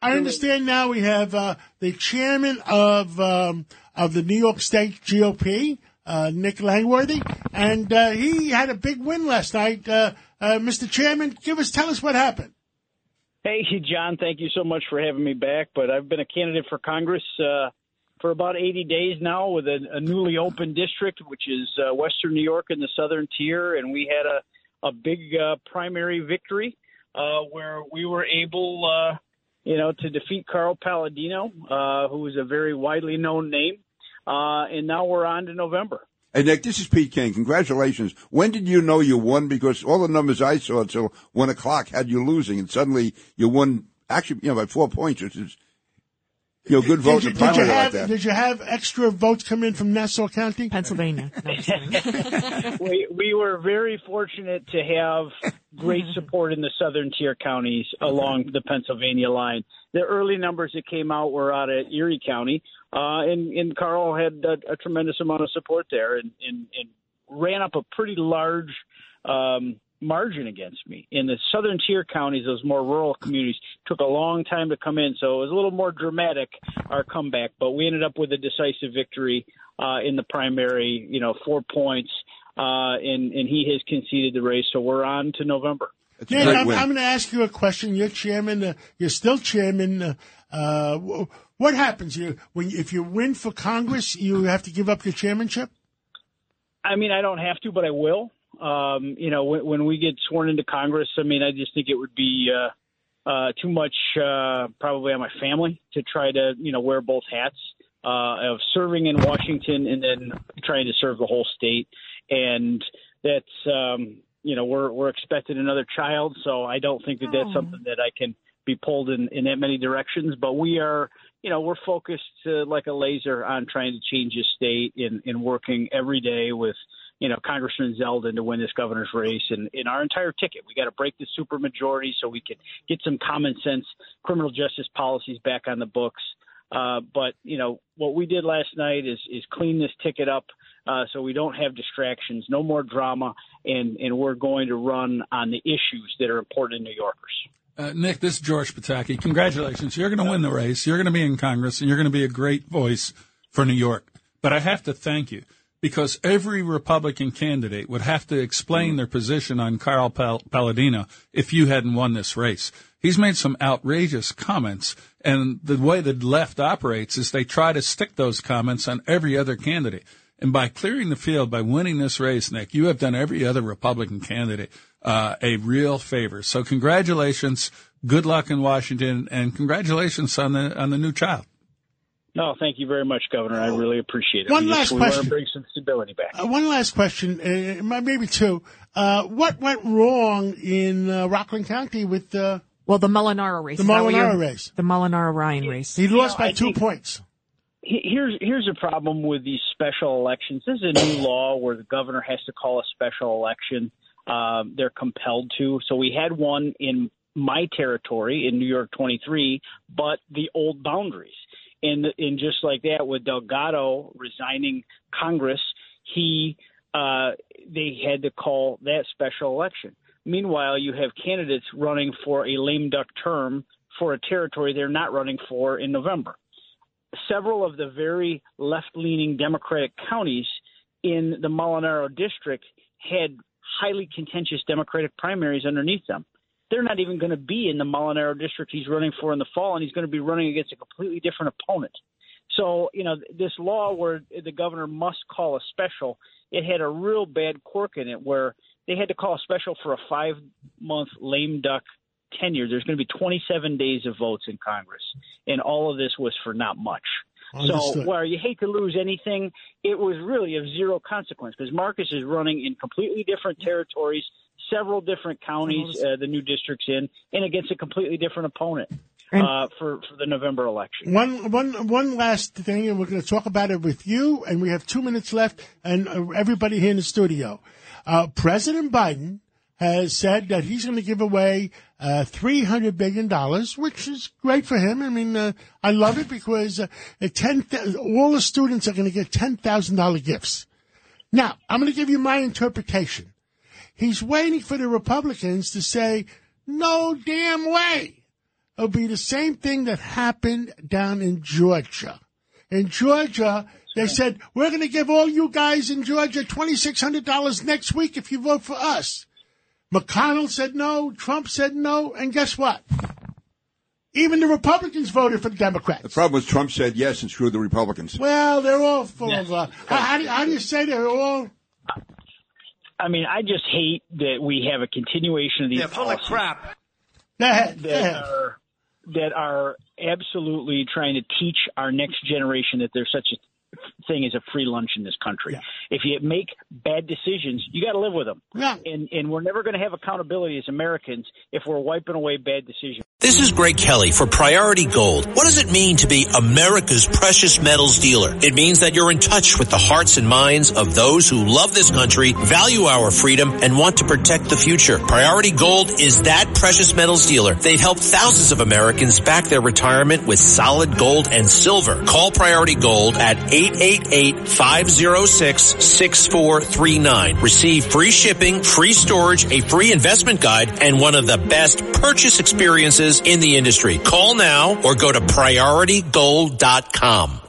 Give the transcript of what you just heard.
I understand now we have uh, the chairman of um, of the New York State GOP, uh, Nick Langworthy, and uh, he had a big win last night. Uh, uh, Mr. Chairman, give us tell us what happened. Hey, John, thank you so much for having me back. But I've been a candidate for Congress uh, for about 80 days now with a, a newly opened district, which is uh, Western New York in the Southern Tier, and we had a, a big uh, primary victory uh, where we were able, uh, you know, to defeat Carl Paladino, uh, who is a very widely known name. Uh, and now we're on to November. Hey, Nick, this is Pete King. Congratulations. When did you know you won? Because all the numbers I saw until one o'clock had you losing, and suddenly you won actually, you know, by four points, which is, you know, good votes Did you, did you have like. Did you have extra votes come in from Nassau County, Pennsylvania? we, we were very fortunate to have great support in the southern tier counties along the Pennsylvania line. The early numbers that came out were out at Erie County, uh, and, and Carl had a, a tremendous amount of support there and, and, and ran up a pretty large um, margin against me. In the southern tier counties, those more rural communities, took a long time to come in, so it was a little more dramatic our comeback. But we ended up with a decisive victory uh, in the primary. You know, four points, uh, and and he has conceded the race. So we're on to November. It's a Nick, great I'm. I'm going to ask you a question. You're chairman. Uh, you're still chairman. Uh, uh, what happens you when if you win for Congress? You have to give up your chairmanship. I mean, I don't have to, but I will. Um, you know, when, when we get sworn into Congress, I mean, I just think it would be uh, uh, too much uh, probably on my family to try to, you know, wear both hats uh, of serving in Washington and then trying to serve the whole state. And that's, um, you know, we're we're expecting another child, so I don't think that that's Oh. something that I can be pulled in in that many directions. But we are, you know, we're focused uh, like a laser on trying to change this state and, and working every day with you know, Congressman Zeldin to win this governor's race and in our entire ticket. We got to break the supermajority so we can get some common sense criminal justice policies back on the books. Uh, but you know what we did last night is is clean this ticket up uh, so we don't have distractions, no more drama, and and we're going to run on the issues that are important to New Yorkers. Uh, Nick, this is George Pataki. Congratulations. You're going to win the race. You're going to be in Congress, and you're going to be a great voice for New York. But I have to thank you because every Republican candidate would have to explain their position on Carl Pal- if you hadn't won this race. He's made some outrageous comments, and the way the left operates is they try to stick those comments on every other candidate. And by clearing the field, by winning this race, Nick, you have done every other Republican candidate uh, a real favor. So congratulations, good luck in Washington, and congratulations on the on the new child. No, thank you very much, Governor. I really appreciate it. One we last just, we want question. to bring some stability back. Uh, one last question, uh, maybe two. Uh, what went wrong in uh, Rockland County with uh, Well, the Molinaro race. the Is that what Molinaro race? The Molinaro Ryan race. He lost know, by I two points. Here's here's a problem with these special elections. This is a new law where the governor has to call a special election. Um, they're compelled to. So we had one in my territory in New York 23, but the old boundaries. And and just like that, with Delgado resigning Congress, he uh, they had to call that special election. Meanwhile, you have candidates running for a lame duck term for a territory they're not running for in November several of the very left leaning Democratic counties in the Molinaro district had highly contentious Democratic primaries underneath them. They're not even going to be in the Molinaro district he's running for in the fall, and he's going to be running against a completely different opponent. So, you know, this law where the governor must call a special, it had a real bad quirk in it where they had to call a special for a five month lame duck tenure. There's going to be 27 days of votes in Congress, and all of this was for not much. So, Understood. where you hate to lose anything, it was really of zero consequence because Marcus is running in completely different territories, several different counties, uh, the new districts in, and against a completely different opponent uh, for for the November election. One, one, one last thing, and we're going to talk about it with you. And we have two minutes left, and uh, everybody here in the studio. Uh, President Biden has said that he's going to give away uh, three hundred billion dollars, which is great for him. I mean, uh, I love it because uh, ten, th- all the students are going to get ten thousand dollar gifts. Now, I'm going to give you my interpretation. He's waiting for the Republicans to say, "No damn way." It'll be the same thing that happened down in Georgia. In Georgia, they said, we're going to give all you guys in Georgia $2,600 next week if you vote for us. McConnell said no, Trump said no, and guess what? Even the Republicans voted for the Democrats. The problem was Trump said yes and screwed the Republicans. Well, they're all full of. Uh, how, how, do, how do you say they're all? I mean, I just hate that we have a continuation of these They're full of crap. Go ahead. Go that are that are absolutely trying to teach our next generation that there's such a thing as a free lunch in this country. Yeah. If you make bad decisions, you got to live with them. Yeah. And and we're never going to have accountability as Americans if we're wiping away bad decisions. This is Greg Kelly for Priority Gold. What does it mean to be America's precious metals dealer? It means that you're in touch with the hearts and minds of those who love this country, value our freedom, and want to protect the future. Priority Gold is that precious metals dealer. They've helped thousands of Americans back their retirement with solid gold and silver. Call Priority Gold at 888-506-6439. Receive free shipping, free storage, a free investment guide, and one of the best purchase experiences in the industry. Call now or go to prioritygold.com.